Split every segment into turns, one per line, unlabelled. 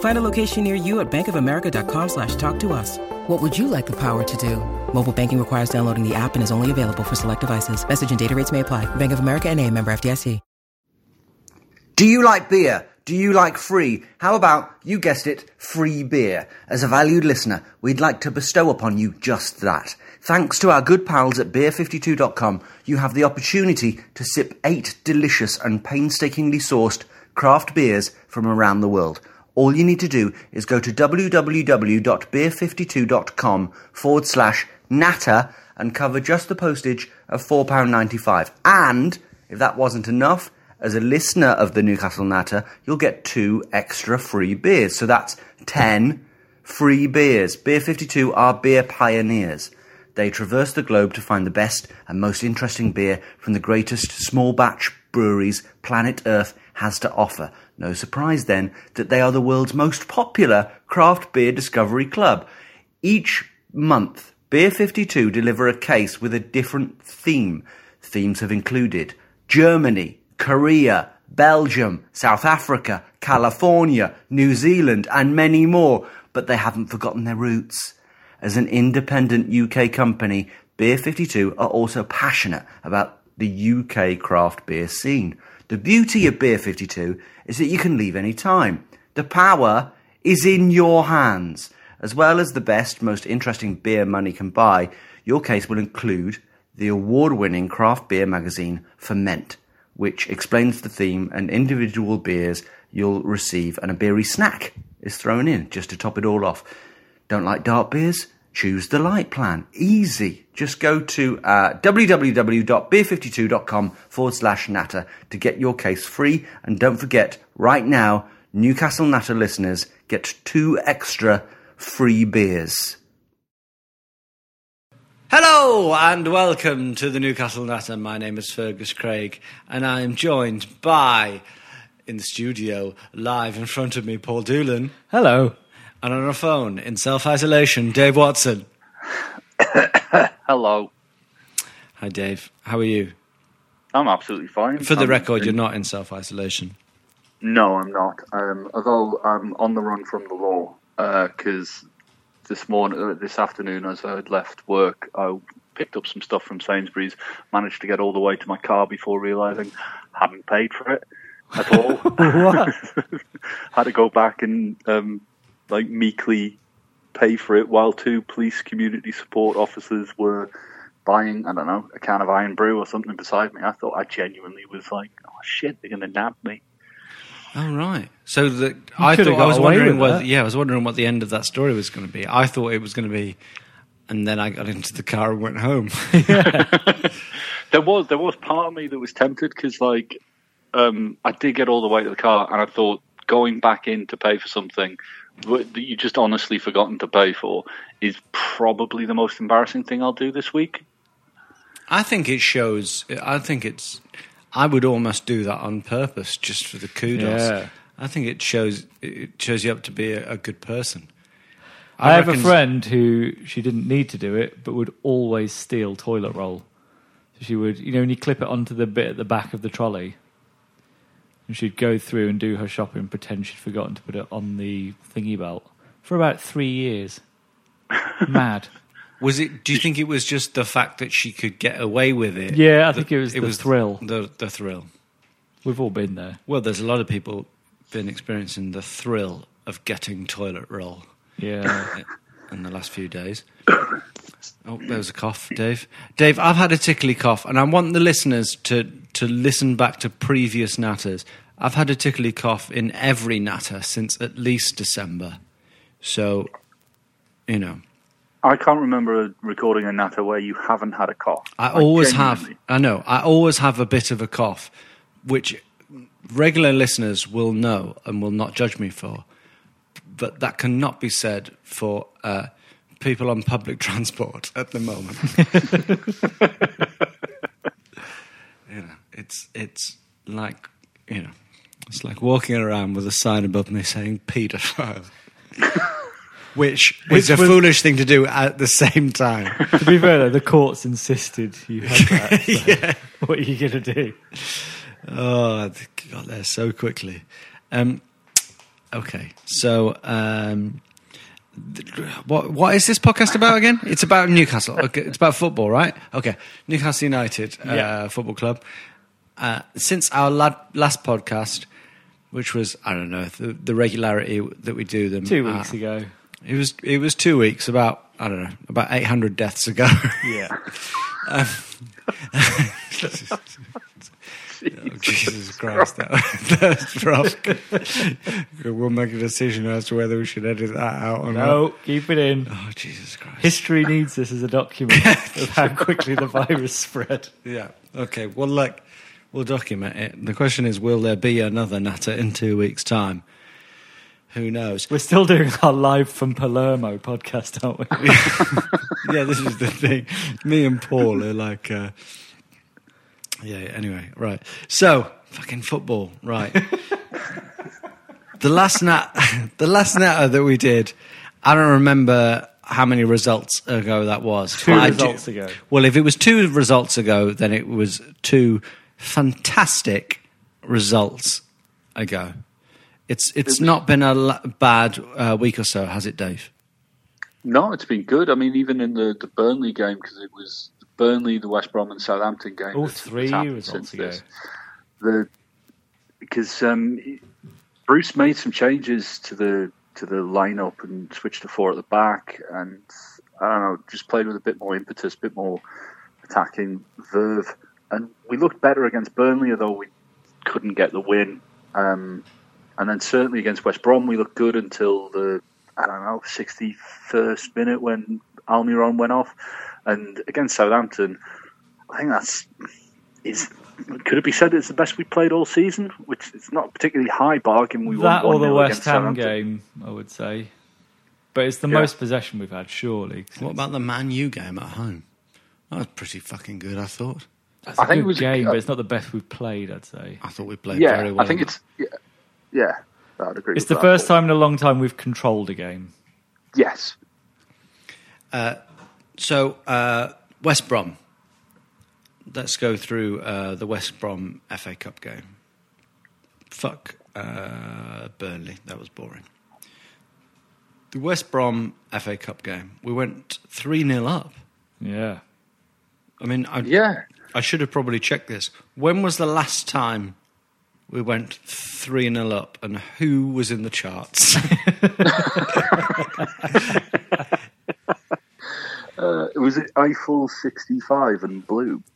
Find a location near you at bankofamerica.com slash talk to us. What would you like the power to do? Mobile banking requires downloading the app and is only available for select devices. Message and data rates may apply. Bank of America and a member FDIC.
Do you like beer? Do you like free? How about, you guessed it, free beer? As a valued listener, we'd like to bestow upon you just that. Thanks to our good pals at beer52.com, you have the opportunity to sip eight delicious and painstakingly sourced craft beers from around the world. All you need to do is go to www.beer52.com forward slash natter and cover just the postage of £4.95. And, if that wasn't enough, as a listener of the Newcastle Natter, you'll get two extra free beers. So that's 10 free beers. Beer 52 are beer pioneers. They traverse the globe to find the best and most interesting beer from the greatest small batch breweries planet Earth has to offer. No surprise then that they are the world's most popular craft beer discovery club. Each month, Beer 52 deliver a case with a different theme. Themes have included Germany, Korea, Belgium, South Africa, California, New Zealand, and many more, but they haven't forgotten their roots. As an independent UK company, Beer 52 are also passionate about the UK craft beer scene. The beauty of Beer 52 is that you can leave any time. The power is in your hands. As well as the best, most interesting beer money can buy, your case will include the award winning craft beer magazine Ferment, which explains the theme and individual beers you'll receive, and a beery snack is thrown in just to top it all off. Don't like dark beers? Choose the light plan. Easy. Just go to uh, www.beer52.com forward slash natter to get your case free. And don't forget, right now, Newcastle Natter listeners get two extra free beers.
Hello and welcome to the Newcastle Natter. My name is Fergus Craig and I am joined by, in the studio, live in front of me, Paul Doolan.
Hello.
And on a phone, in self isolation, Dave Watson.
Hello.
Hi, Dave. How are you?
I'm absolutely fine.
For the
I'm-
record, you're not in self isolation.
No, I'm not. Um, although I'm on the run from the law because this morning, uh, this afternoon, as I had left work, I picked up some stuff from Sainsbury's. Managed to get all the way to my car before realizing I hadn't paid for it at all. Had to go back and um, like meekly pay for it while two police community support officers were buying, I don't know, a can of Irn-Bru or something beside me. I thought I genuinely was like, oh shit, they're going to nab me.
Oh right. So the, I thought I was wondering
with
what yeah I was wondering what the end of that story was going to be. I thought it was going to be, and then I got into the car and went home.
There was there was part of me that was tempted because like um, I did get all the way to the car and I thought going back in to pay for something that you just honestly forgotten to pay for is probably the most embarrassing thing I'll do this week.
I think it shows. I think it's. I would almost do that on purpose, just for the kudos.
Yeah.
I think it shows. It shows you up to be a, a good person.
I, have a friend who she didn't need to do it, but would always steal toilet roll. So she would, you know, when you clip it onto the bit at the back of the trolley, and she'd go through and do her shopping and pretend she'd forgotten to put it on the thingy belt for about three years. Mad.
Was it? Do you think it was just the fact that she could get away with it?
Yeah, I
that-
think it was it the thrill.
The the thrill.
We've all been there.
Well, there's a lot of people been experiencing the thrill of getting toilet roll
Yeah.
in the last few days. Oh, there was a cough, Dave. Dave, I've had a tickly cough, and I want the listeners to to listen back to previous natters. I've had a tickly cough in every natter since at least December. So, you know,
I can't remember recording a natter where you haven't had a cough.
I
Like,
always have. I know. I always have a bit of a cough, which regular listeners will know and will not judge me for. But that cannot be said for uh, people on public transport at the moment. you know, it's it's like you know, it's like walking around with a sign above me saying "paedophile," which,
Which
is a
was-
foolish thing to do at the same time.
to be fair, though, the courts insisted you had that. so What are you going to do?
Oh, I got there so quickly. Um, okay, so um, what what is this podcast about again? It's about Newcastle. Okay, it's about football, right? Okay, Newcastle United uh,
Yeah.
Football Club. Uh, since our la- last podcast, which was I don't know the, the regularity that we do them
Two weeks ago.
It was it was two weeks about I don't know about eight hundred deaths ago.
Yeah.
Oh, Jesus Christ, that, that's rough. we'll make a decision as to whether we should edit that out or not.
No, keep it in.
Oh, Jesus Christ.
History needs this as a document of how quickly the virus spread.
Yeah. Okay. Well, look, we'll document it. The question is, will there be another natter in two weeks' time? Who knows?
We're still doing our live from Palermo podcast, aren't we?
yeah, this is the thing. Me and Paul are like, uh, yeah. Anyway, right. So, fucking football, right? the last nat, the last natter that we did, I don't remember how many results ago that was.
Two
But I do-
results ago.
Well, if it was two results ago, then it was two fantastic results ago. It's it's not been a l- bad uh, week or so, has it, Dave?
No, it's been good. I mean, even in the, the Burnley game, because it was Burnley, the West Brom, and Southampton game.
All three results
since
ago.
this. The because um, Bruce made some changes to the to the lineup and switched to four at the back, and I don't know, just played with a bit more impetus, a bit more attacking verve, and we looked better against Burnley, although we couldn't get the win. Um, and then certainly against West Brom, we looked good until the I don't know 61st minute when Almiron went off, and against Southampton, I think that's is could it be said it's the best we played all season? Which it's not a particularly high bargain. We
that
won
or the
1-0
West Ham game, I would say. But it's the
Yeah.
most possession we've had, surely.
What about the Man U game at home? That was pretty fucking good, I thought.
That's
I
a
think
good
it was-
game, uh, but it's not the best we've played, I'd say.
I thought we played
Yeah,
very well.
I think it's yeah, yeah. I'd agree.
It's
with
the
that.
first time in a long time we've controlled a game.
Yes,
So, uh, West Brom. Let's go through uh, the West Brom FA Cup game. Fuck uh, Burnley. That was boring. The West Brom FA Cup game. We went 3 0 up.
Yeah.
I mean, I,
yeah.
I should have probably checked this. When was the last time we went 3 0 up and who was in the charts?
Uh, was it Eiffel sixty five and blue?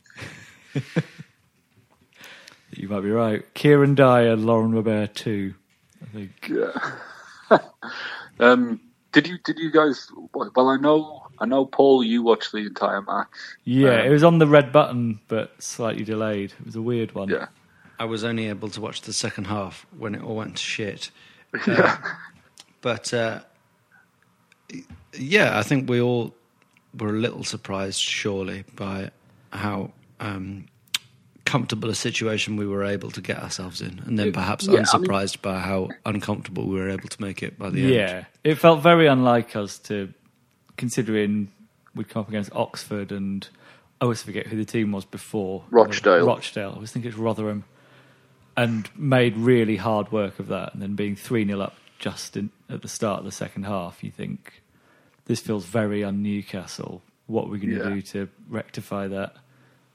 You might be right. Kieran Dyer, Laurent Robert too. I think.
Um, did you did you guys? Well, I know I know Paul. You watched the entire match.
Yeah,
Um,
it was on the red button, but slightly delayed. It was a weird one.
Yeah,
I was only able to watch the second half when it all went to shit. Uh, but uh, yeah, I think we all were a little surprised, surely, by how um, comfortable a situation we were able to get ourselves in, and then perhaps
Yeah, I mean-
unsurprised by how uncomfortable we were able to make it by the end.
Yeah, it felt very unlike us to, considering we'd come up against Oxford and I always forget who the team was before
Rochdale.
Rochdale. I always think it's Rotherham, and made really hard work of that, and then being 3 0 up just in, at the start of the second half, you think this feels very un Newcastle. What are we going to
Yeah.
do to rectify that?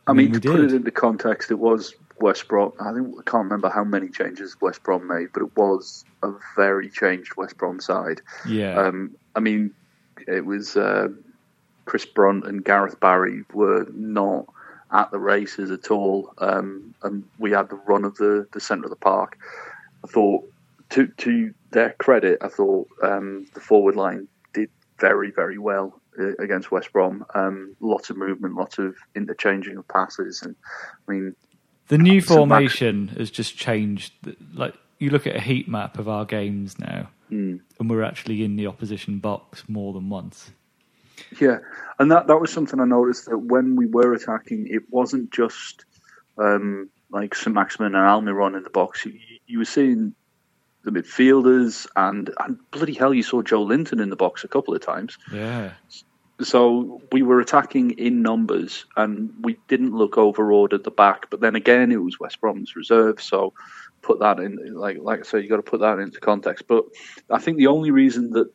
I mean, to put it into context, it was West Brom. I think I can't remember how many changes West Brom made, but it was a very changed West Brom side.
Yeah.
Um, I mean, it was uh, Chris Brunt and Gareth Barry were not at the races at all, um, and we had the run of the, the centre of the park. I thought, to to their credit, I thought um, the forward line did very very well uh, against West Brom. Um, lots of movement, lots of interchanging of passes, and I mean,
The new formation has just changed. Like you look at a heat map of our games now,
Hmm.
and we're actually in the opposition box more than once.
Yeah, and that that was something I noticed that when we were attacking, it wasn't just um, like St Maximin and Almiron in the box. You, you were seeing the midfielders, and, and bloody hell, you saw Joelinton in the box a couple of times.
Yeah.
So we were attacking in numbers, and we didn't look overawed at the back. But then again, it was West Brom's reserve, so put that in. Like like I said, you got to put that into context. But I think the only reason that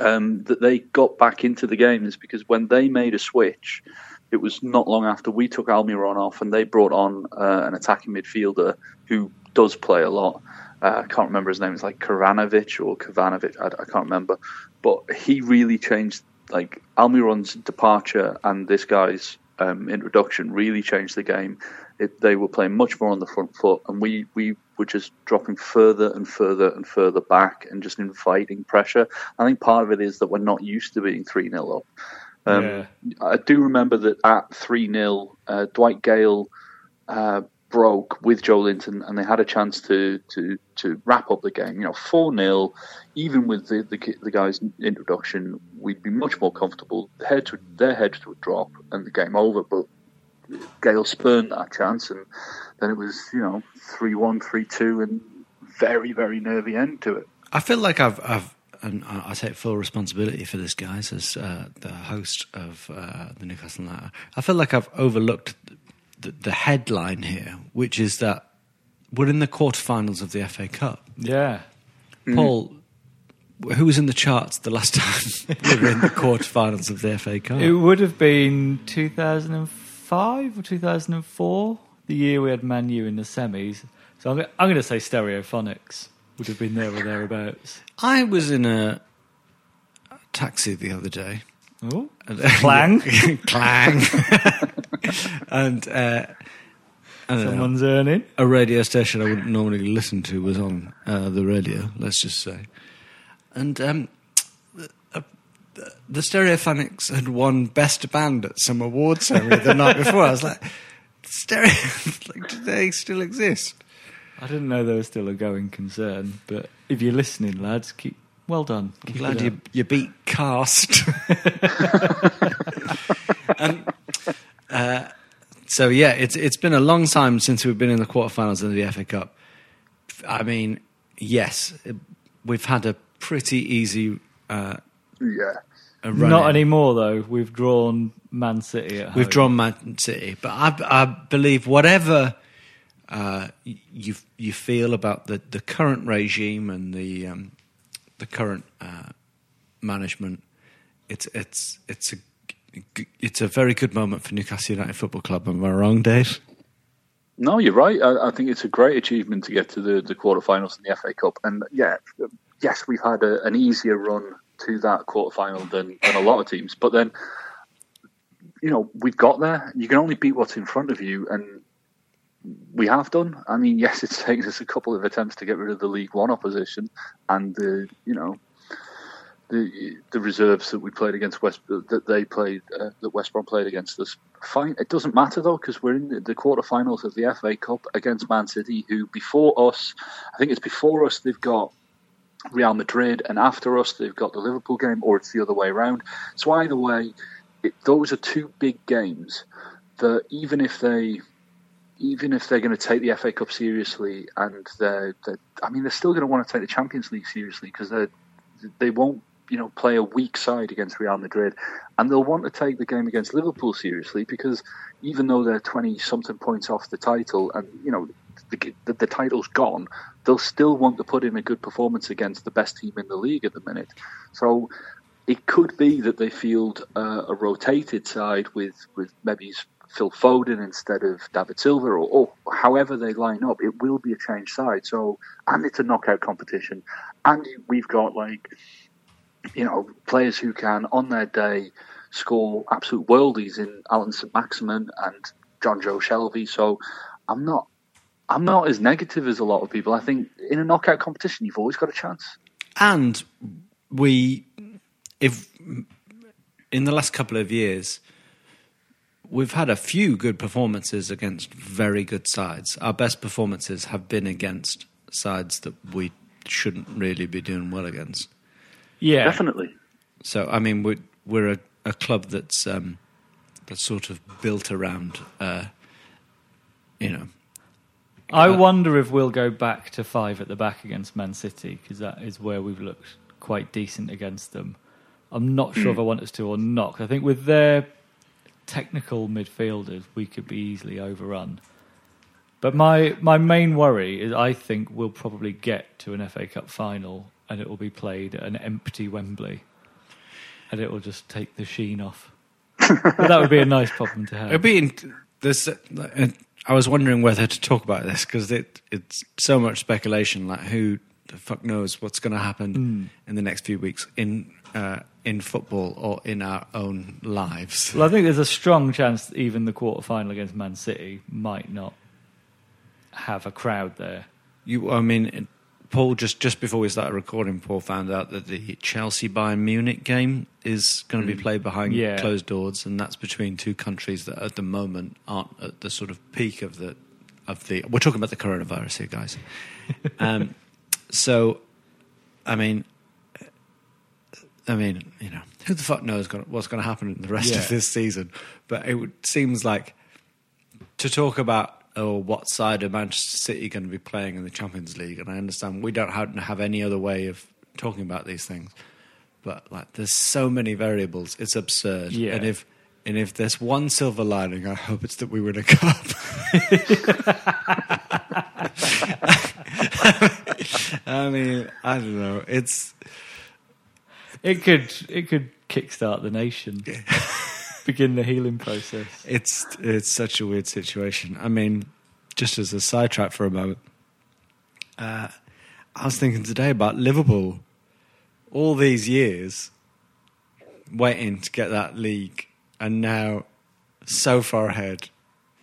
um, that they got back into the game is because when they made a switch, it was not long after we took Almiron off, and they brought on uh, an attacking midfielder who does play a lot. Uh, I can't remember his name. It's like Karanovic or Kavanovic. I, I can't remember, but he really changed. Like Almiron's departure and this guy's um, introduction really changed the game. It, they were playing much more on the front foot, and we, we were just dropping further and further and further back and just inviting pressure. I think part of it is that we're not used to being 3 0 up. Um,
Yeah.
I do remember that at 3 0, uh, Dwight Gayle uh, broke with Joelinton and they had a chance to, to, to wrap up the game. You know, 4 0, even with the, the, the guy's introduction, we'd be much more comfortable. Heads would, their heads would drop and the game over, but Gayle spurned that chance and then it was, you know, 3 1, 3 2, and very, very nervy end to it.
I feel like I've, I've, and I I take full responsibility for this, guys, as uh, the host of uh, the Newcastle Night. I feel like I've overlooked the, the headline here, which is that we're in the quarterfinals of the FA Cup.
Yeah. Mm.
Paul, who was in the charts the last time we were in the quarterfinals of the FA Cup?
It would have been 2005 or 2004, the year we had Man U in the semis. So I'm, I'm going to say Stereophonics would have been there or thereabouts.
I was in a taxi the other day.
Oh, Clang.
clang. And uh, don't know,
someone's earning.
a radio station I wouldn't normally listen to was on uh, the radio. Let's just say, and um, the, uh, the Stereophonics had won Best Band at some awards ceremony the night before. I was like, Stereo, like, do they still exist?
I didn't know there was still a going concern, but if you're listening, lads, keep well done.
I'm
Keep
glad you, you beat Cast. and, uh, so yeah, it's it's been a long time since we've been in the quarterfinals of the FA Cup. I mean, yes, we've had a pretty easy uh,
Yeah.
run.
Not
in.
anymore, though. We've drawn Man City at home.
We've drawn Man City, but I, I believe whatever uh, you you feel about the, the current regime and the um, the current uh, management, it's it's it's a it's a very good moment for Newcastle United Football Club. Am I wrong, Dave?
No, you're right. I, I think it's a great achievement to get to the, the quarterfinals in the FA Cup. And yeah, yes, we've had a, an easier run to that quarterfinal than, than a lot of teams. But then, you know, we've got there. You can only beat what's in front of you. And we have done. I mean, yes, it's taken us a couple of attempts to get rid of the League One opposition and the, you know, the the reserves that we played against West that they played uh, that West Brom played against us. Fine, it doesn't matter though because we're in the, quarterfinals of the FA Cup against Man City, who before us, I think it's before us they've got Real Madrid, and after us they've got the Liverpool game, or it's the other way around. So either way, it, those are two big games that even if they even if they're going to take the FA Cup seriously, and they're, they're I mean, they're still going to want to take the Champions League seriously because they they won't, you know, play a weak side against Real Madrid, and they'll want to take the game against Liverpool seriously because even though they're twenty something points off the title, and you know, the, the, the title's gone, they'll still want to put in a good performance against the best team in the league at the minute. So it could be that they field uh, a rotated side with, with maybe Phil Foden instead of David Silva, or, or, however they line up. It will be a changed side. So, and it's a knockout competition, and we've got like, you know, players who can on their day score absolute worldies in Allan Saint-Maximin and Jonjo Shelvey. So, I'm not. I'm not as negative as a lot of people. I think in a knockout competition, you've always got a chance.
And we, if in the last couple of years, we've had a few good performances against very good sides. Our best performances have been against sides that we shouldn't really be doing well against.
Yeah,
Definitely.
So I mean, we're we're a, a club that's um, that's sort of built around, uh, you know,
I wonder if we'll go back to five at the back against Man City because that is where we've looked quite decent against them. I'm not sure if I want us to or not. I think with their technical midfielders, we could be easily overrun. But my my main worry is I think we'll probably get to an FA Cup final and it will be played at an empty Wembley, and it will just take the sheen off. but that would be a nice problem to have.
It'd be in, this. Uh, I was wondering whether to talk about this because it, it's so much speculation. Like who the fuck knows what's going to happen in the next few weeks in uh, in football or in our own lives.
Well, I think there's a strong chance that even the quarter final against Man City might not have a crowd there.
You, I mean, Paul just just before we started recording, Paul found out that the Chelsea Bayern Munich game is going to be played behind
Yeah.
closed doors, and that's between two countries that at the moment aren't at the sort of peak of the of the. We're talking about the coronavirus here, guys. um, so, I mean. I mean, you know, who the fuck knows what's going to happen in the rest
Yeah.
of this season? But it would, seems like to talk about oh, what side of Manchester City going to be playing in the Champions League, and I understand we don't have, any other way of talking about these things, but like there's so many variables, it's absurd.
Yeah.
And if and if there's one silver lining, I hope it's that we win a cup. I mean, I don't know. It's
It could it could kickstart the nation, begin the healing process.
it's it's such a weird situation. I mean, just as a sidetrack for a moment, uh, I was thinking today about Liverpool. All these years waiting to get that league, and now so far ahead,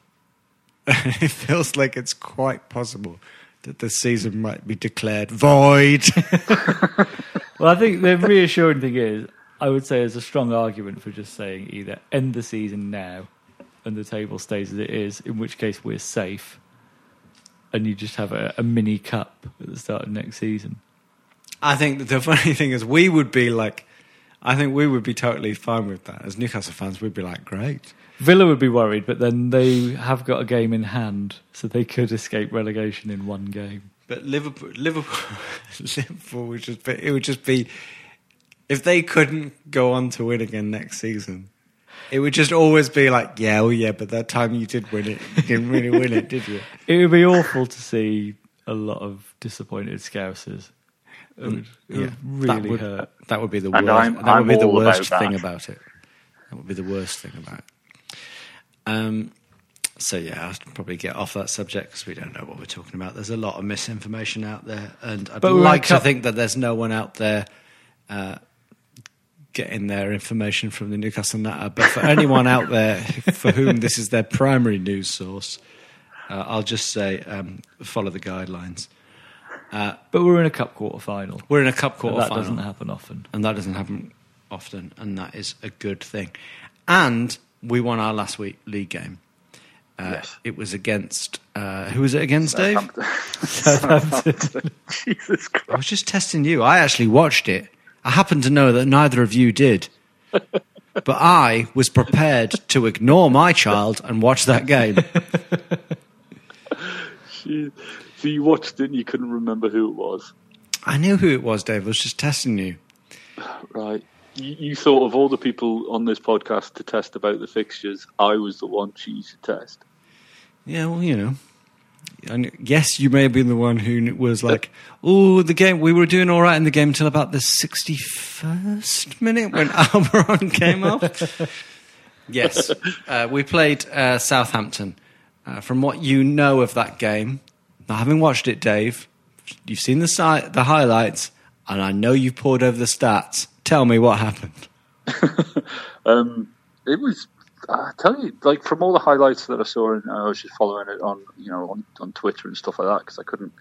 it feels like it's quite possible that the season might be declared void.
Well, I think the reassuring thing is, I would say there's a strong argument for just saying either end the season now and the table stays as it is, in which case we're safe, and you just have a, a mini cup at the start of next season.
I think the funny thing is, we would be like, I think we would be totally fine with that. As Newcastle fans, we'd be like, great.
Villa would be worried, but then they have got a game in hand, so they could escape relegation in one game.
But Liverpool, Liverpool, Liverpool would just be, it would just be, if they couldn't go on to win again next season, it would just always be like, yeah, oh yeah, but that time you did win it, you didn't really win it, did you?
It would be awful to see a lot of disappointed Scousers. It would, it would really
that would,
hurt.
That would be the
And
worst.
I'm-
that would be the worst
about
thing
that.
about it. That would be the worst thing about it. Um, so yeah, I'll probably get off that subject because we don't know what we're talking about. There's a lot of misinformation out there, and I'd
But
like to
cou-
think that there's no one out there uh, getting their information from the Newcastle Natter. But for anyone out there for whom this is their primary news source, uh, I'll just say um, follow the guidelines.
But we're in a cup quarter final.
We're in a cup quarter
that
final.
doesn't happen often.
and that doesn't happen often, and that is a good thing. And we won our last week league game. Uh,
Yes.
It was against uh, who was it against, Dave?
Southampton. Jesus Christ.
I was just testing you. I actually watched it. I happen to know that neither of you did, but I was prepared to ignore my child and watch that game.
So you watched it and you couldn't remember who it was.
I knew who it was, Dave. I was just testing you.
Right. You, you thought of all the people on this podcast to test about the fixtures, I was the one she should test.
Yeah, well, you know, and yes, you may have been the one who was like, "Oh, the game. We were doing all right in the game until about the sixty-first minute when Almiron came off." yes, uh, we played uh, Southampton. Uh, from what you know of that game, not having watched it, Dave, you've seen the si- the highlights, and I know you've poured over the stats. Tell me what happened.
Um, it was. I tell you, like from all the highlights that I saw, and I was just following it on, you know, on, on Twitter and stuff like that because I couldn't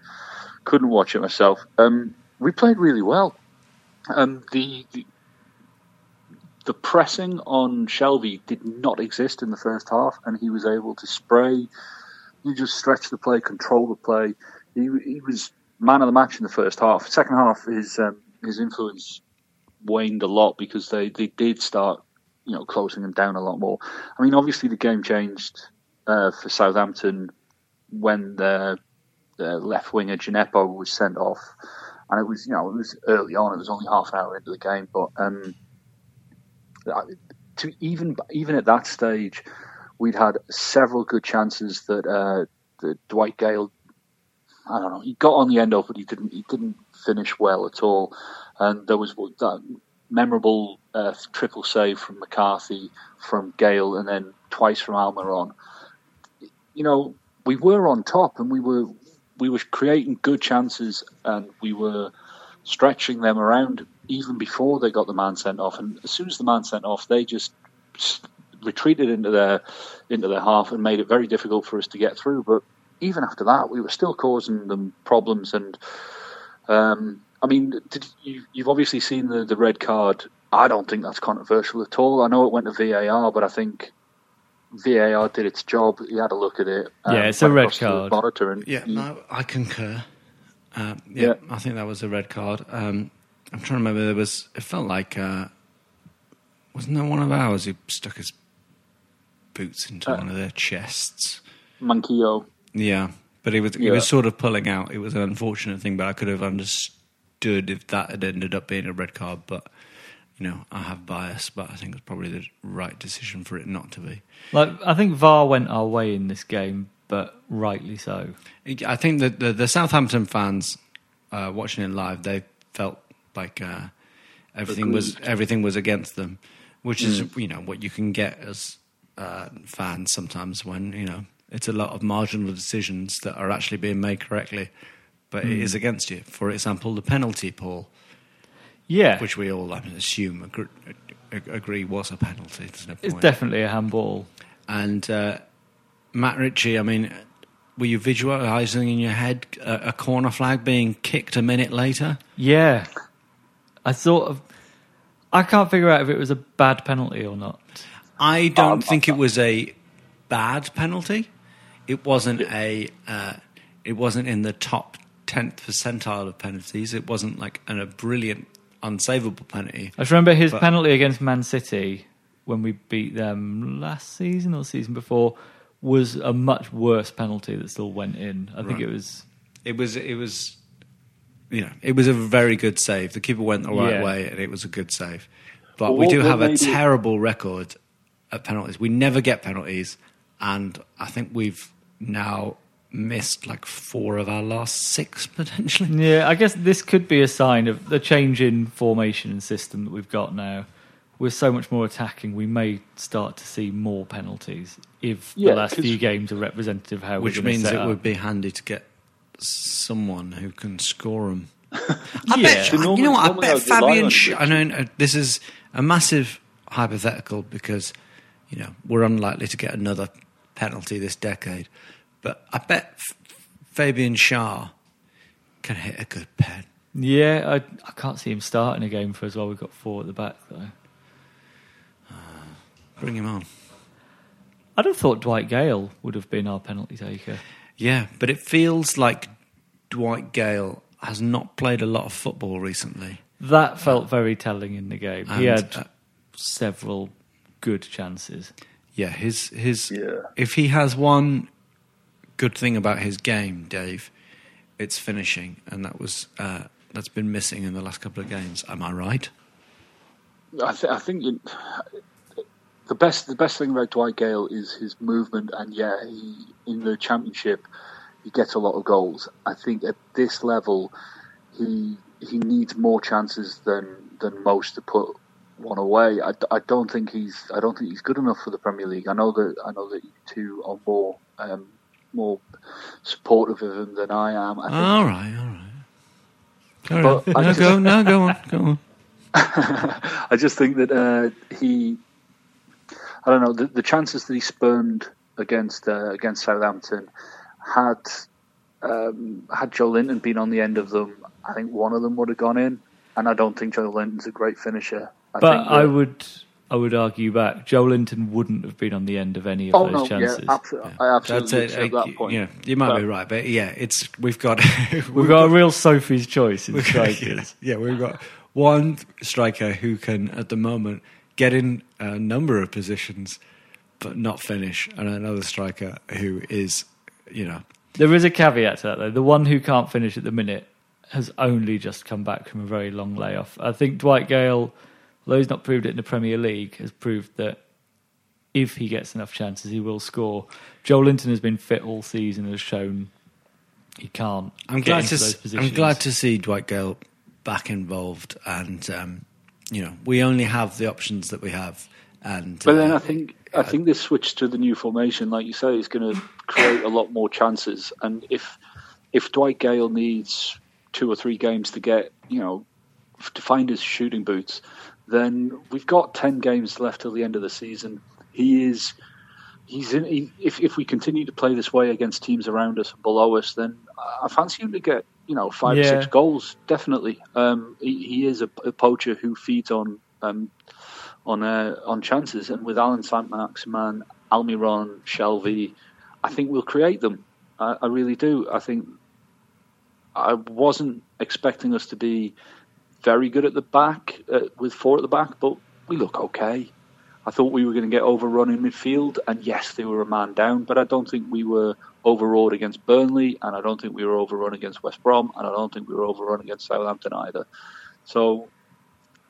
couldn't watch it myself. Um, we played really well. Um, the, the the pressing on Shelvey did not exist in the first half, and he was able to spray. He just stretch the play, control the play. He, he was man of the match in the first half. Second half, his um, his influence waned a lot because they, they did start, you know, closing them down a lot more. I mean, obviously the game changed uh, for Southampton when the, the left winger Djenepo was sent off, and it was you know it was early on. It was only half an hour into the game, but um, to even even at that stage, we'd had several good chances that uh, Dwight Gayle. I don't know. He got on the end of, but he didn't. He didn't finish well at all. And there was that memorable uh, triple save from McCarthy, from Gayle, and then twice from Almiron. You know, we were on top, and we were we were creating good chances, and we were stretching them around even before they got the man sent off. And as soon as the man sent off, they just retreated into their into their half and made it very difficult for us to get through. But even after that, we were still causing them problems. And um, I mean, did you, you've obviously seen the, the red card. I don't think that's controversial at all. I know it went to VAR, but I think VAR did its job. He had a look at it.
Yeah,
um,
it's a red
across to the
card.
Monitor and
Yeah,
he-
no, I concur. Uh, yeah,
Yeah.
I think that was a red card. Um, I'm trying to remember. There was. It felt like uh, wasn't there one of ours who stuck his boots into
Uh,
one of their chests?
Manquillo.
Yeah, but he was he
Yeah.
was sort of pulling out. It was an unfortunate thing, but I could have understood if that had ended up being a red card. But you know, I have bias, but I think it's probably the right decision for it not to be.
Like I think VAR went our way in this game, but rightly so.
I think that the, the Southampton fans uh, watching it live, they felt like uh, everything was everything was against them, which is you know what you can get as uh, fans sometimes when you know it's a lot of marginal decisions that are actually being made correctly, but it is against you. For example, the penalty, Paul,
Yeah,
which we all I mean, assume agree, agree was a penalty. No
it's definitely a handball.
And uh, Matt Ritchie, I mean, were you visualising in your head a, a corner flag being kicked a minute later?
Yeah, I sort of. I can't figure out if it was a bad penalty or not.
I don't think it was a bad penalty. It wasn't a. Uh, it wasn't in the top tenth percentile of penalties. It wasn't like an, a brilliant, unsavable penalty.
I just remember his
But-
penalty against Man City when we beat them last season or the season before was a much worse penalty that still went in. I think
Right.
it was.
It was. It was. You know, it was a very good save. The keeper went the right
Yeah.
way, and it was a good save. But
Well,
we do have a
made it-
terrible record at penalties. We never get penalties, and I think we've now missed like four of our last six potentially.
Yeah, I guess this could be a sign of the change in formation and system that we've got now. We're so much more attacking. We may start to see more penalties if
Yeah,
the last few games are representative of how
Which
we're
means
set
it
up.
would be handy to get someone who can score them. I
Yeah.
bet,
So
you know what? I bet Fabian. Sh- I know uh, this is a massive hypothetical because you know we're unlikely to get another penalty this decade, but I bet F- Fabian Schär can hit a good pen.
Yeah, I, I can't see him starting a game for us while we've got four at the back though.
Bring him on.
I'd have thought Dwight Gayle would have been our penalty taker.
Yeah, but it feels like Dwight Gayle has not played a lot of football recently.
That felt very telling in the game. he had
uh,
several good chances.
Yeah, his his.
Yeah.
If he has one good thing about his game, Dave, it's finishing, and that was uh, that's been missing in the last couple of games. Am I right?
I, th- I think it, the best the best thing about Dwight Gayle is his movement, and yeah, he, in the championship, he gets a lot of goals. I think at this level, he he needs more chances than than most to put one away. I, I don't think he's I don't think he's good enough for the Premier League. I know that I know that you two are more um, more supportive of him than I am. I think,
All right, all right. Carry
But
on. No,
just-
go, no, go on, go on.
I just think that uh, he, I don't know, the, the chances that he spurned against uh, against Southampton had um, had Joelinton been on the end of them, I think one of them would have gone in. And I don't think Joelinton's a great finisher. I
But
think
I would I would argue back. Joelinton wouldn't have been on the end of any of
Oh
those
no,
chances.
yeah, absolutely. I absolutely
That's it.
accept that point.
Yeah, you might
But-
be right, but yeah, it's we've got
We've got a real Sophie's choice in strikers.
Yeah, we've got one striker who can, at the moment, get in a number of positions but not finish, and another striker who is, you know,
There is a caveat to that though. The one who can't finish at the minute has only just come back from a very long layoff. I think Dwight Gayle, although he's not proved it in the Premier League, has proved that if he gets enough chances, he will score. Joelinton has been fit all season, and has shown he can't.
I'm
get
glad
into
to
those
s- I'm glad to see Dwight Gayle back involved, and um, you know, we only have the options that we have, and
But then
uh,
I think I think this switch to the new formation, like you say, is going to create a lot more chances. And if if Dwight Gayle needs two or three games to get you know to find his shooting boots, then we've got ten games left till the end of the season. He is he's in. He, if if we continue to play this way against teams around us and below us, then I fancy him to get you know five or
Yeah.
six goals. Definitely, um, he, he is a, a poacher who feeds on um, on uh, on chances. And with Allan Saint Maximin, Almiron, Shelvey, I think we'll create them. I, I really do. I think I wasn't expecting us to be very good at the back uh, with four at the back, but we look okay. I thought we were going to get overrun in midfield, and yes, they were a man down, but I don't think we were overawed against Burnley, and I don't think we were overrun against West Brom, and I don't think we were overrun against Southampton either. So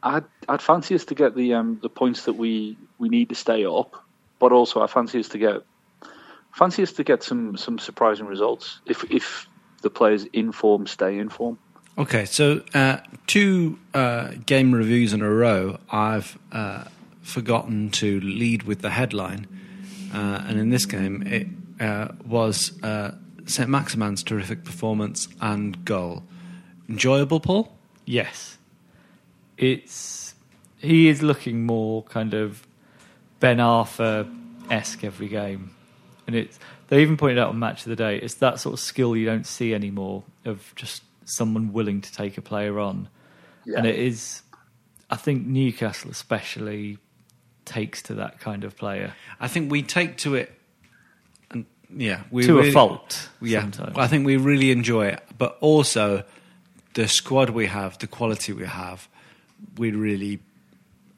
I'd, I'd fancy us to get the um, the points that we, we need to stay up, but also I fancy us to get fancy us to get some, some surprising results if if the players in form stay in form.
Okay, so uh, two uh, game reviews in a row, I've uh, forgotten to lead with the headline, uh, and in this game it uh, was uh, St Maximin's terrific performance and goal. Enjoyable, Paul?
Yes, it's he is looking more kind of Ben Arfa esque every game, and it's they even pointed out on Match of the Day. It's that sort of skill you don't see anymore of just someone willing to take a player on, and it is. I think Newcastle especially takes to that kind of player
I think we take to it, and yeah, we
to
really-
a fault.
Yeah,
sometimes.
I think we really enjoy it, but also the squad we have, the quality we have, we really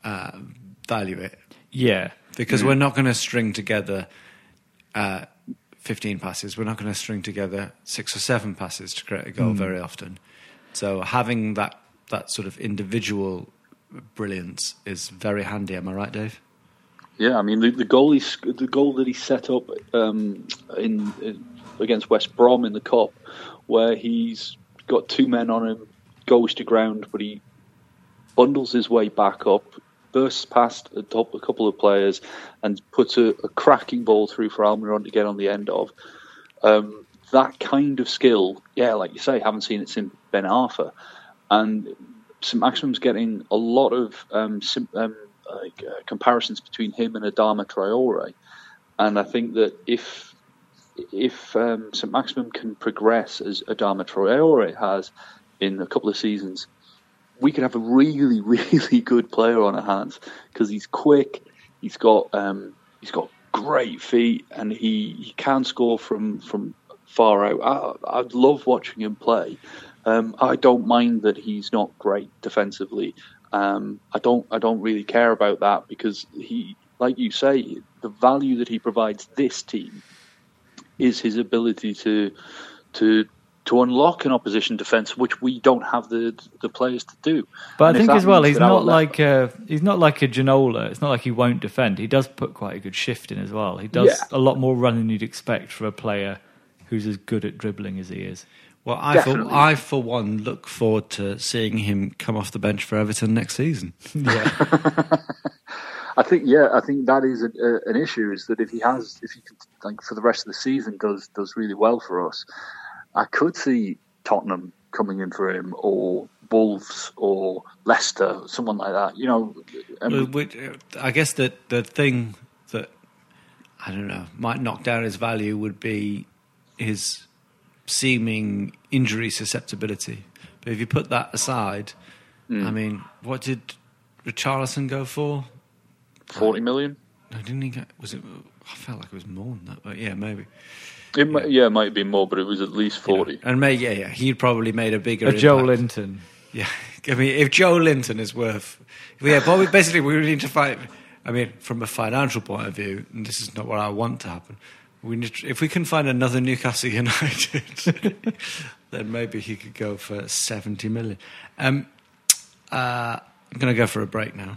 uh, value it
yeah,
because we're not going to string together uh, 15 passes. We're not going to string together six or seven passes to create a goal very often. So having that that sort of individual brilliance is very handy. Am I right, Dave?
Yeah, I mean the, the goal he, the goal that he set up um, in, in against West Brom in the cup, where he's got two men on him, goes to ground, but he bundles his way back up, bursts past a, couple of players, and puts a, a cracking ball through for Almiron to get on the end of. Um, that kind of skill, yeah, like you say, haven't seen it since Ben Arfa, and St Maximin's getting a lot of um, sim, um, like, uh, comparisons between him and Adama Traore, and I think that if if um, St Maximum can progress as Adama Traore has in a couple of seasons, we could have a really, really good player on our hands because he's quick, he's got um, he's got great feet, and he, he can score from from far out. I, I love watching him play. Um, I don't mind that he's not great defensively. Um, I don't I don't really care about that because he, like you say, the value that he provides this team is his ability to to to unlock an opposition defence, which we don't have the the players to do.
But
And
I think as well, he's
that our
not
left-
like a he's not like a Ginola. It's not like he won't defend. He does put quite a good shift in as well. He does
Yeah.
a lot more running than you'd expect for a player who's as good at dribbling as he is.
Well, I for, I for one look forward to seeing him come off the bench for Everton next season.
Yeah,
I think yeah, I think that is a, a, an issue. Is that if he has, if he can, like for the rest of the season does does really well for us, I could see Tottenham coming in for him or Wolves or Leicester, someone like that. You know, um,
which, I guess that the thing that I don't know might knock down his value would be his seeming injury susceptibility. But if you put that aside, I mean, what did Richarlison go for?
forty million.
No, didn't he get? Was it? I felt like it was more than that, but yeah, maybe.
It might, yeah, it might be more, but it was at least forty.
And maybe yeah, yeah, he'd probably made a bigger.
a Joelinton.
Yeah, I mean, if Joelinton is worth, yeah, but we, basically we need to fight. I mean, from a financial point of view, and this is not what I want to happen. We need to, if we can find another Newcastle United, then maybe he could go for seventy million. Um, uh, I'm going to go for a break now.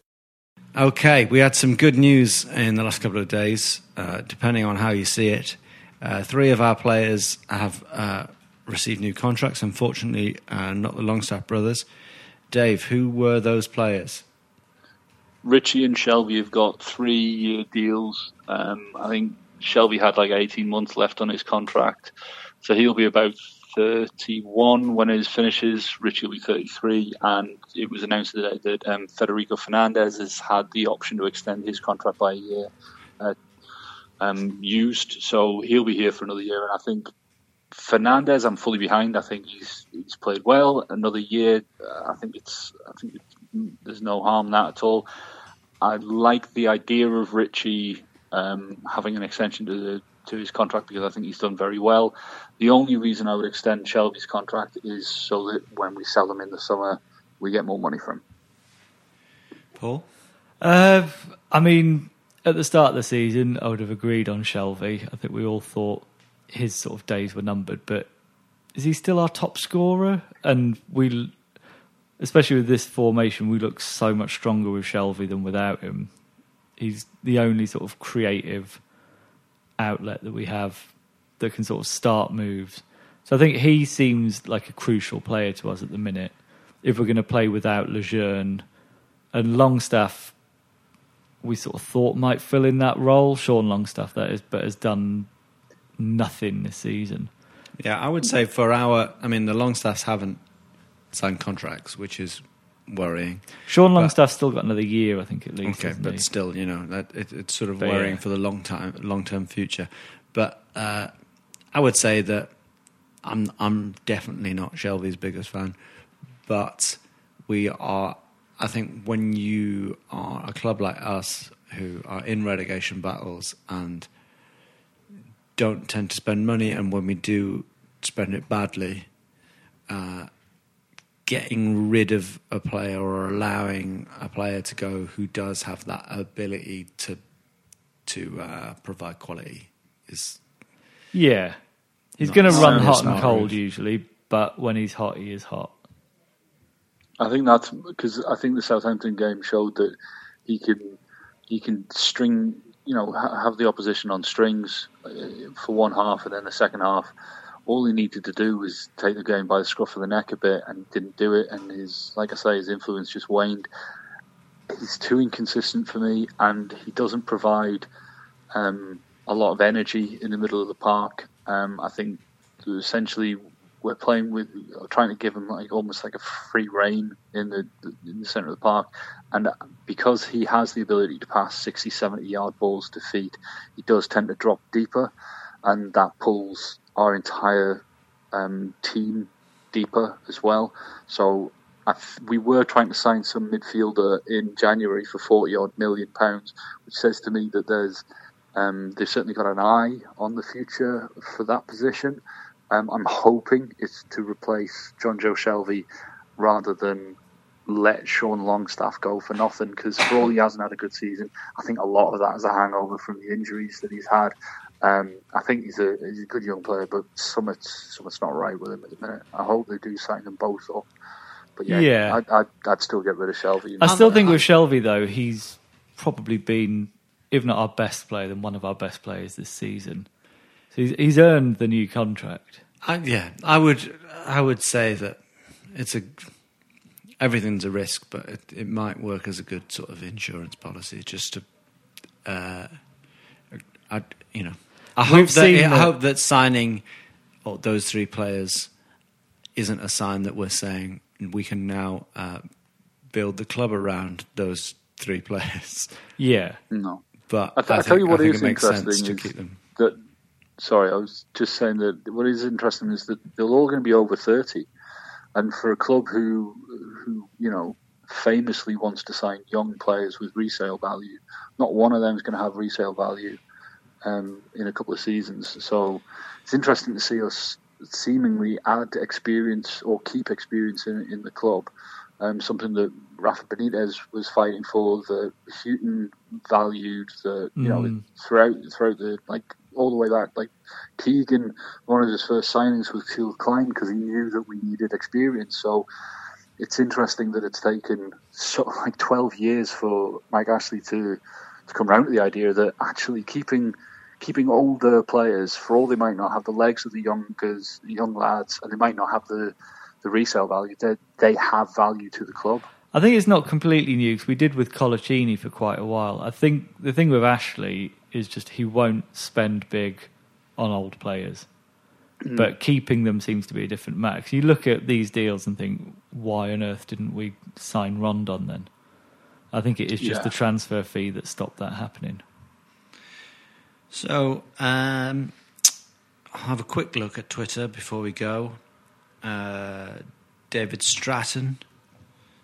Okay, we had some good news in the last couple of days, uh, depending on how you see it. Uh, three of our players have uh, received new contracts, unfortunately, uh, not the Longstaff brothers. Dave, who were those players?
Richie and Shelvey have got three year deals. Um, I think Shelvey had like 18 months left on his contract. So he'll be about 31 when his finishes. Richie will be 33. And it was announced today that um, Federico Fernandez has had the option to extend his contract by a year uh, um, used. So he'll be here for another year. And I think Fernandez, I'm fully behind. I think he's he's played well. Another year, uh, I think it's I think it's, there's no harm in that at all. I like the idea of Richie um, having an extension to the, to his contract because I think he's done very well. The only reason I would extend Shelvey's contract is so that when we sell him in the summer, we get more money from.
Paul?
Uh, I mean, at the start of the season, I would have agreed on Shelvey. I think we all thought his sort of days were numbered, but is he still our top scorer? And we, especially with this formation, we look so much stronger with Shelvey than without him. He's the only sort of creative outlet that we have that can sort of start moves. So I think he seems like a crucial player to us at the minute. If we're going to play without Lejeune and Longstaff, we sort of thought might fill in that role. Sean Longstaff, that is, but has done nothing this season.
Yeah, I would say for our, I mean, the Longstaffs haven't signed contracts, which is worrying.
Sean Longstaff's still got another year, I think, at least.
Okay, but
he?
still, you know, that it, it's sort of
But
worrying
yeah.
for the long time, long term future. But uh, I would say that I'm I'm definitely not Shelvey's biggest fan, but we are. I think when you are a club like us who are in relegation battles and don't tend to spend money, and when we do spend it badly, uh, getting rid of a player or allowing a player to go who does have that ability to to uh, provide quality is
yeah, he's going to run hot and cold
move.
usually, but when he's hot, he is hot.
I think that's because I think the Southampton game showed that he can he can string you know ha- have the opposition on strings uh, for one half and then the second half. All he needed to do was take the game by the scruff of the neck a bit, and didn't do it. And his, like I say, his influence just waned. He's too inconsistent for me, and he doesn't provide um, a lot of energy in the middle of the park. Um, I think essentially we're playing with trying to give him like almost like a free reign in the in the center of the park and because he has the ability to pass 60 70 yard balls to feet he does tend to drop deeper and that pulls our entire um, team deeper as well. So th- we were trying to sign some midfielder in January for forty odd million pounds, which says to me that there's um, they've certainly got an eye on the future for that position. Um, I'm hoping it's to replace Jonjo Shelvey rather than let Sean Longstaff go for nothing because for all he hasn't had a good season, I think a lot of that is a hangover from the injuries that he's had. Um, I think he's a he's a good young player, but something's something's not right with him at the minute. I hope they do sign them both up. But yeah,
Yeah.
I'd, I'd, I'd still get rid of Shelvey.
I still think with Shelvey though, he's probably been, if not our best player, then one of our best players this season. So he's, he's earned the new contract.
I, yeah, I would. I would say that it's a everything's a risk, but it, it might work as a good sort of insurance policy, just to, uh, I, you know, I
We've
hope that
seen
I
that-
hope that signing all those three players isn't a sign that we're saying we can now uh, build the club around those three players.
Yeah.
no.
But
I, th-
I,
I tell you what
I think
is
it makes
interesting
sense to
is
keep them.
that. Sorry, I was just saying that what is interesting is that they're all going to be over thirty, and for a club who, who you know, famously wants to sign young players with resale value, not one of them is going to have resale value um, in a couple of seasons. So it's interesting to see us seemingly add experience or keep experience in, in the club. Um, something that Rafa Benitez was fighting for, that Hughton valued, that you know
Mm.
throughout throughout the like all the way back. Like Keegan, one of his first signings was Kilcline because he knew that we needed experience. So it's interesting that it's taken sort of like twelve years for Mike Ashley to to come around to the idea that actually keeping keeping older players, for all they might not have the legs of the youngers, young lads, and they might not have the the resale value, they they have value to the club.
I think it's not completely new because we did with Coloccini for quite a while. I think the thing with Ashley is just he won't spend big on old players, mm. but keeping them seems to be a different matter. 'Cause you look at these deals and think, why on earth didn't we sign Rondon then? I think it is just
Yeah.
the transfer fee that stopped that happening.
So, um, I'll have a quick look at Twitter before we go. Uh, David Stratton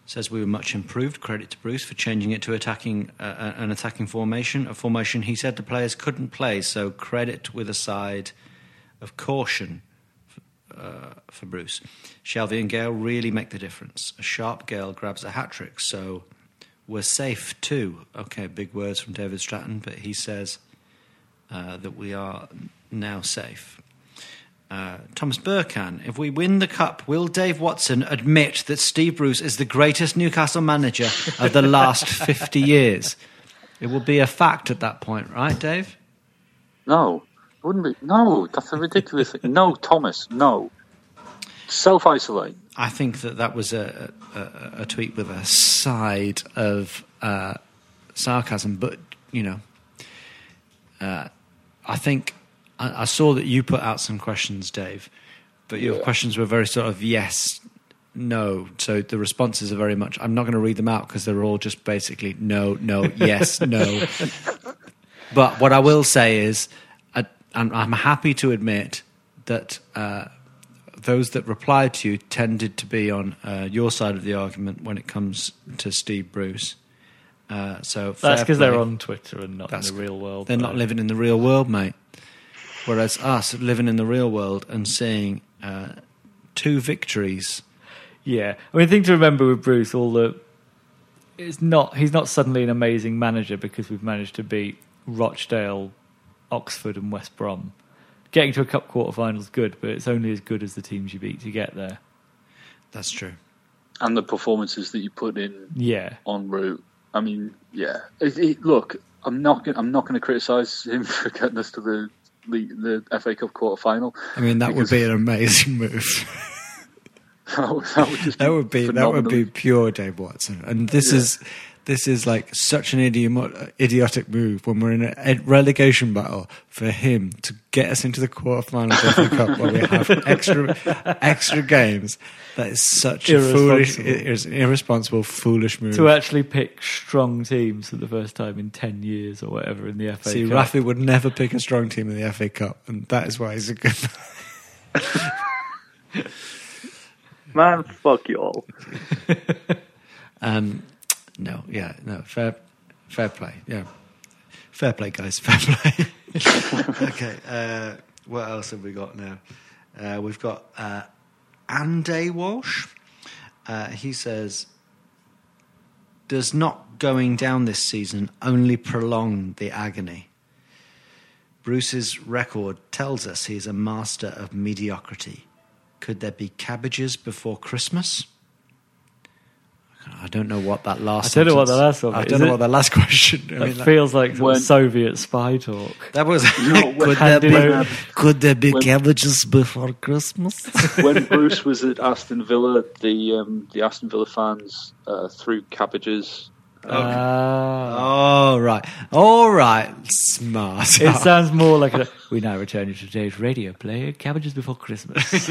says we were much improved. Credit to Bruce for changing it to attacking uh, an attacking formation, a formation he said the players couldn't play. So credit with a side of caution uh, for Bruce. Shelvey and Gayle really make the difference. A sharp Gayle grabs a hat trick, so we're safe too. Okay, big words from David Stratton, but he says uh, that we are now safe. Uh, Thomas Burkan, if we win the cup, will Dave Watson admit that Steve Bruce is the greatest Newcastle manager of the last 50 years? It will be a fact at that point, right, Dave?
No, wouldn't be. No, that's a ridiculous thing. No, Thomas, no. Self isolate.
I think that that was a, a, a tweet with a side of uh, sarcasm, but you know, uh, I think I, I saw that you put out some questions, Dave, but your
Yeah.
questions were very sort of yes, no. So the responses are very much. I'm not going to read them out because they're all just basically no, no, yes, no. But what I will say is, I, I'm, I'm happy to admit that uh, those that replied to you tended to be on uh, your side of the argument when it comes to Steve Bruce. Uh, so
That's because they're on Twitter and not
That's-
in the real world.
They're
though.
not living in the real world, mate. Whereas us living in the real world and seeing uh, two victories.
Yeah, I mean, the thing to remember with Bruce, all the it's not he's not suddenly an amazing manager because we've managed to beat Rochdale, Oxford, and West Brom. Getting to a cup quarterfinal is good, but it's only as good as the teams you beat to get there.
That's true.
And the performances that you put in
Yeah,
en route. I mean, yeah. It, it, look, I'm not. Gonna, I'm not going to criticise him for getting us to the the, the FA Cup quarter final.
I mean, that would be an amazing move.
that, would, that would just
that would be that would be pure Dave Watson. And this is this is like such an idiom- idiotic move when we're in a relegation battle for him to get us into the quarterfinals of the cup where we have extra extra games. That is such a foolish,
Irresponsible.
it's an irresponsible, foolish move.
to actually pick strong teams for the first time in ten years or whatever in the FA Cup.
See,
Cup.
Rafi would never pick a strong team in the FA Cup, and that is why he's a good.
man. Fuck you all.
Um, no, yeah, no, fair, fair play. Yeah, fair play, guys. Fair play. okay, uh, what else have we got now? Uh, we've got uh, Andy Walsh. Uh, he says, "Does not going down this season only prolong the agony?" Bruce's record tells us he is a master of mediocrity. Could there be cabbages before Christmas? I don't know what that last.
I don't know what the last one
I don't
is
know
it?
what the last question. I
That
mean, that,
feels like sort of
When-
Soviet spy talk.
that was.
No,
could there be?
over-
Could there be
when-
cabbages before Christmas?
when Bruce was at Aston Villa, the um, the Aston Villa fans uh, threw cabbages.
Ah.
oh right, all right, smart.
It sounds more like a. We now return you to today's radio play, Cabbages Before Christmas.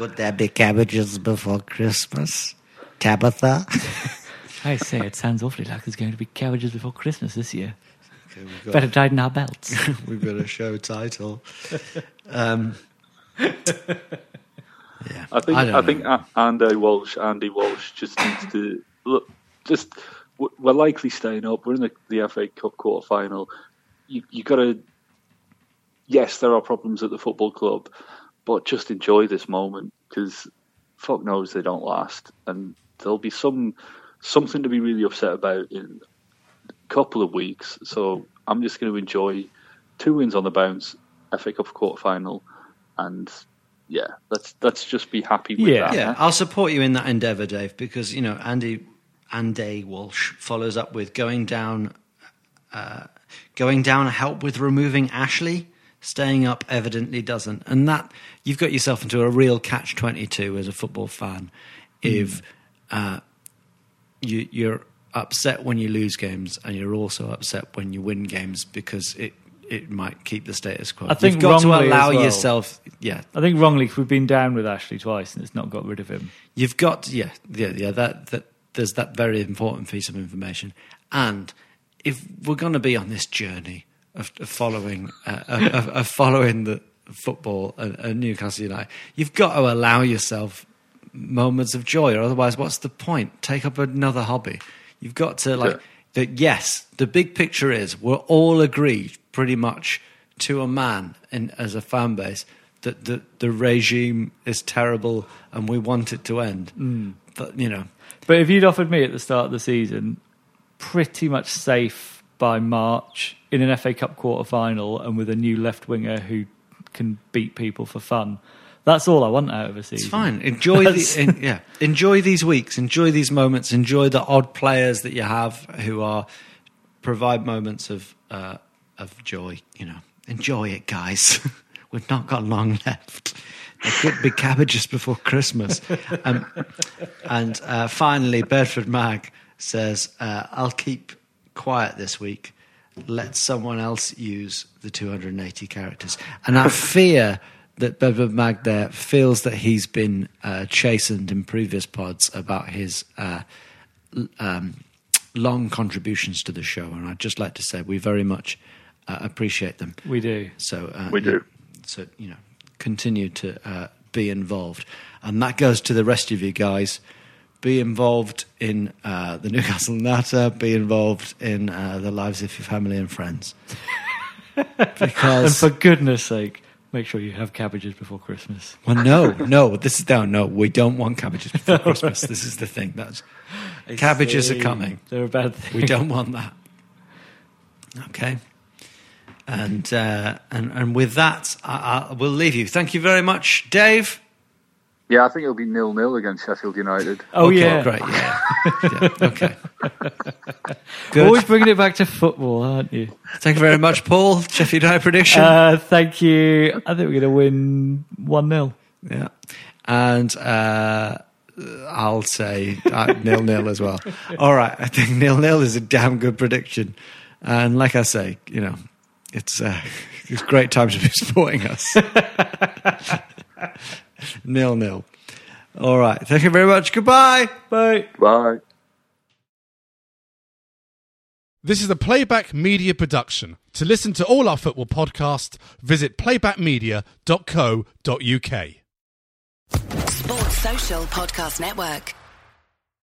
Could there be cabbages before Christmas, Tabitha?
I say, it sounds awfully like there's going to be cabbages before Christmas this year.
Okay, we've got-
Better tighten our belts.
We've got a show title. Um, yeah,
I think
I
I, think Andy Walsh, Andy Walsh, just needs to look. Just we're likely staying up. We're in the, the FA Cup quarter final. You you got to. Yes, there are problems at the football club, but just enjoy this moment because fuck knows they don't last, and there'll be some something to be really upset about in a couple of weeks. So I'm just going to enjoy two wins on the bounce, FA Cup quarter final, and yeah, let's let's just be happy with
Yeah.
that.
Yeah, I'll support you in that endeavour, Dave, because you know Andy Andy Walsh follows up with going down, uh, going down help with removing Ashley. Staying up evidently doesn't, and that you've got yourself into a real catch twenty two as a football fan. If uh, you, you're upset when you lose games, and you're also upset when you win games because it it might keep the status quo.
I think
you've got to allow
well.
yourself. Yeah,
I think wrongly 'cause we've been down with Ashley twice and it's not got rid of him.
You've got yeah yeah yeah that that there's that very important piece of information, and if we're going to be on this journey of, of following uh, of, of following the football at, at Newcastle United, you've got to allow yourself moments of joy, or otherwise, what's the point? Take up another hobby. You've got to like
Yeah.
that. Yes, the big picture is we're all agreed pretty much to a man in, as a fan base that the the regime is terrible and we want it to end. Mm. But you know,
But if you'd offered me at the start of the season, pretty much safe by March in an FA Cup quarter final and with a new left winger who can beat people for fun, that's all I want out of a season.
it's fine. Enjoy the en- yeah. Enjoy these weeks. Enjoy these moments. Enjoy the odd players that you have who are provide moments of uh, of joy. You know, enjoy it, guys. We've not got long left. There could be cabbages before Christmas. Um, and uh, finally, Bedford Mag says, uh, "I'll keep quiet this week. Let someone else use the 280 characters." And I fear that Bedford Mag there feels that he's been uh, chastened in previous pods about his. Uh, l- um, long contributions to the show, and I'd just like to say we very much uh, appreciate them.
We do.
So uh,
We do.
So you know, continue to uh, be involved, and that goes to the rest of you guys. Be involved in uh, the Newcastle Natter. Be involved in uh, the lives of your family and friends.
And
Because
for goodness sake, make sure you have cabbages before Christmas.
well, no, no, this is down. No, we don't want cabbages before Christmas. This is the thing. That's cabbages are coming.
They're a bad thing.
We don't want that. Okay. And uh, and and with that, I, I will leave you. Thank you very much, Dave.
Yeah, I think it'll be nil nil against Sheffield United.
Oh,
okay,
yeah.
great. Yeah. yeah. Okay. Good.
Always bringing it back to football, aren't you?
Thank you very much, Paul. Sheffield United prediction.
Uh, thank you. I think we're going to win 1 0.
yeah. And uh, I'll say uh, nil nil as well. All right. I think nil nil is a damn good prediction. And like I say, you know, it's uh, it's a great time to be supporting us. nil nil. All right. Thank you very much. Goodbye.
Bye.
Bye.
This is a Playback Media production. To listen to all our football podcasts, visit playbackmedia.co.uk.
Sports Social Podcast Network.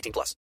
18 plus.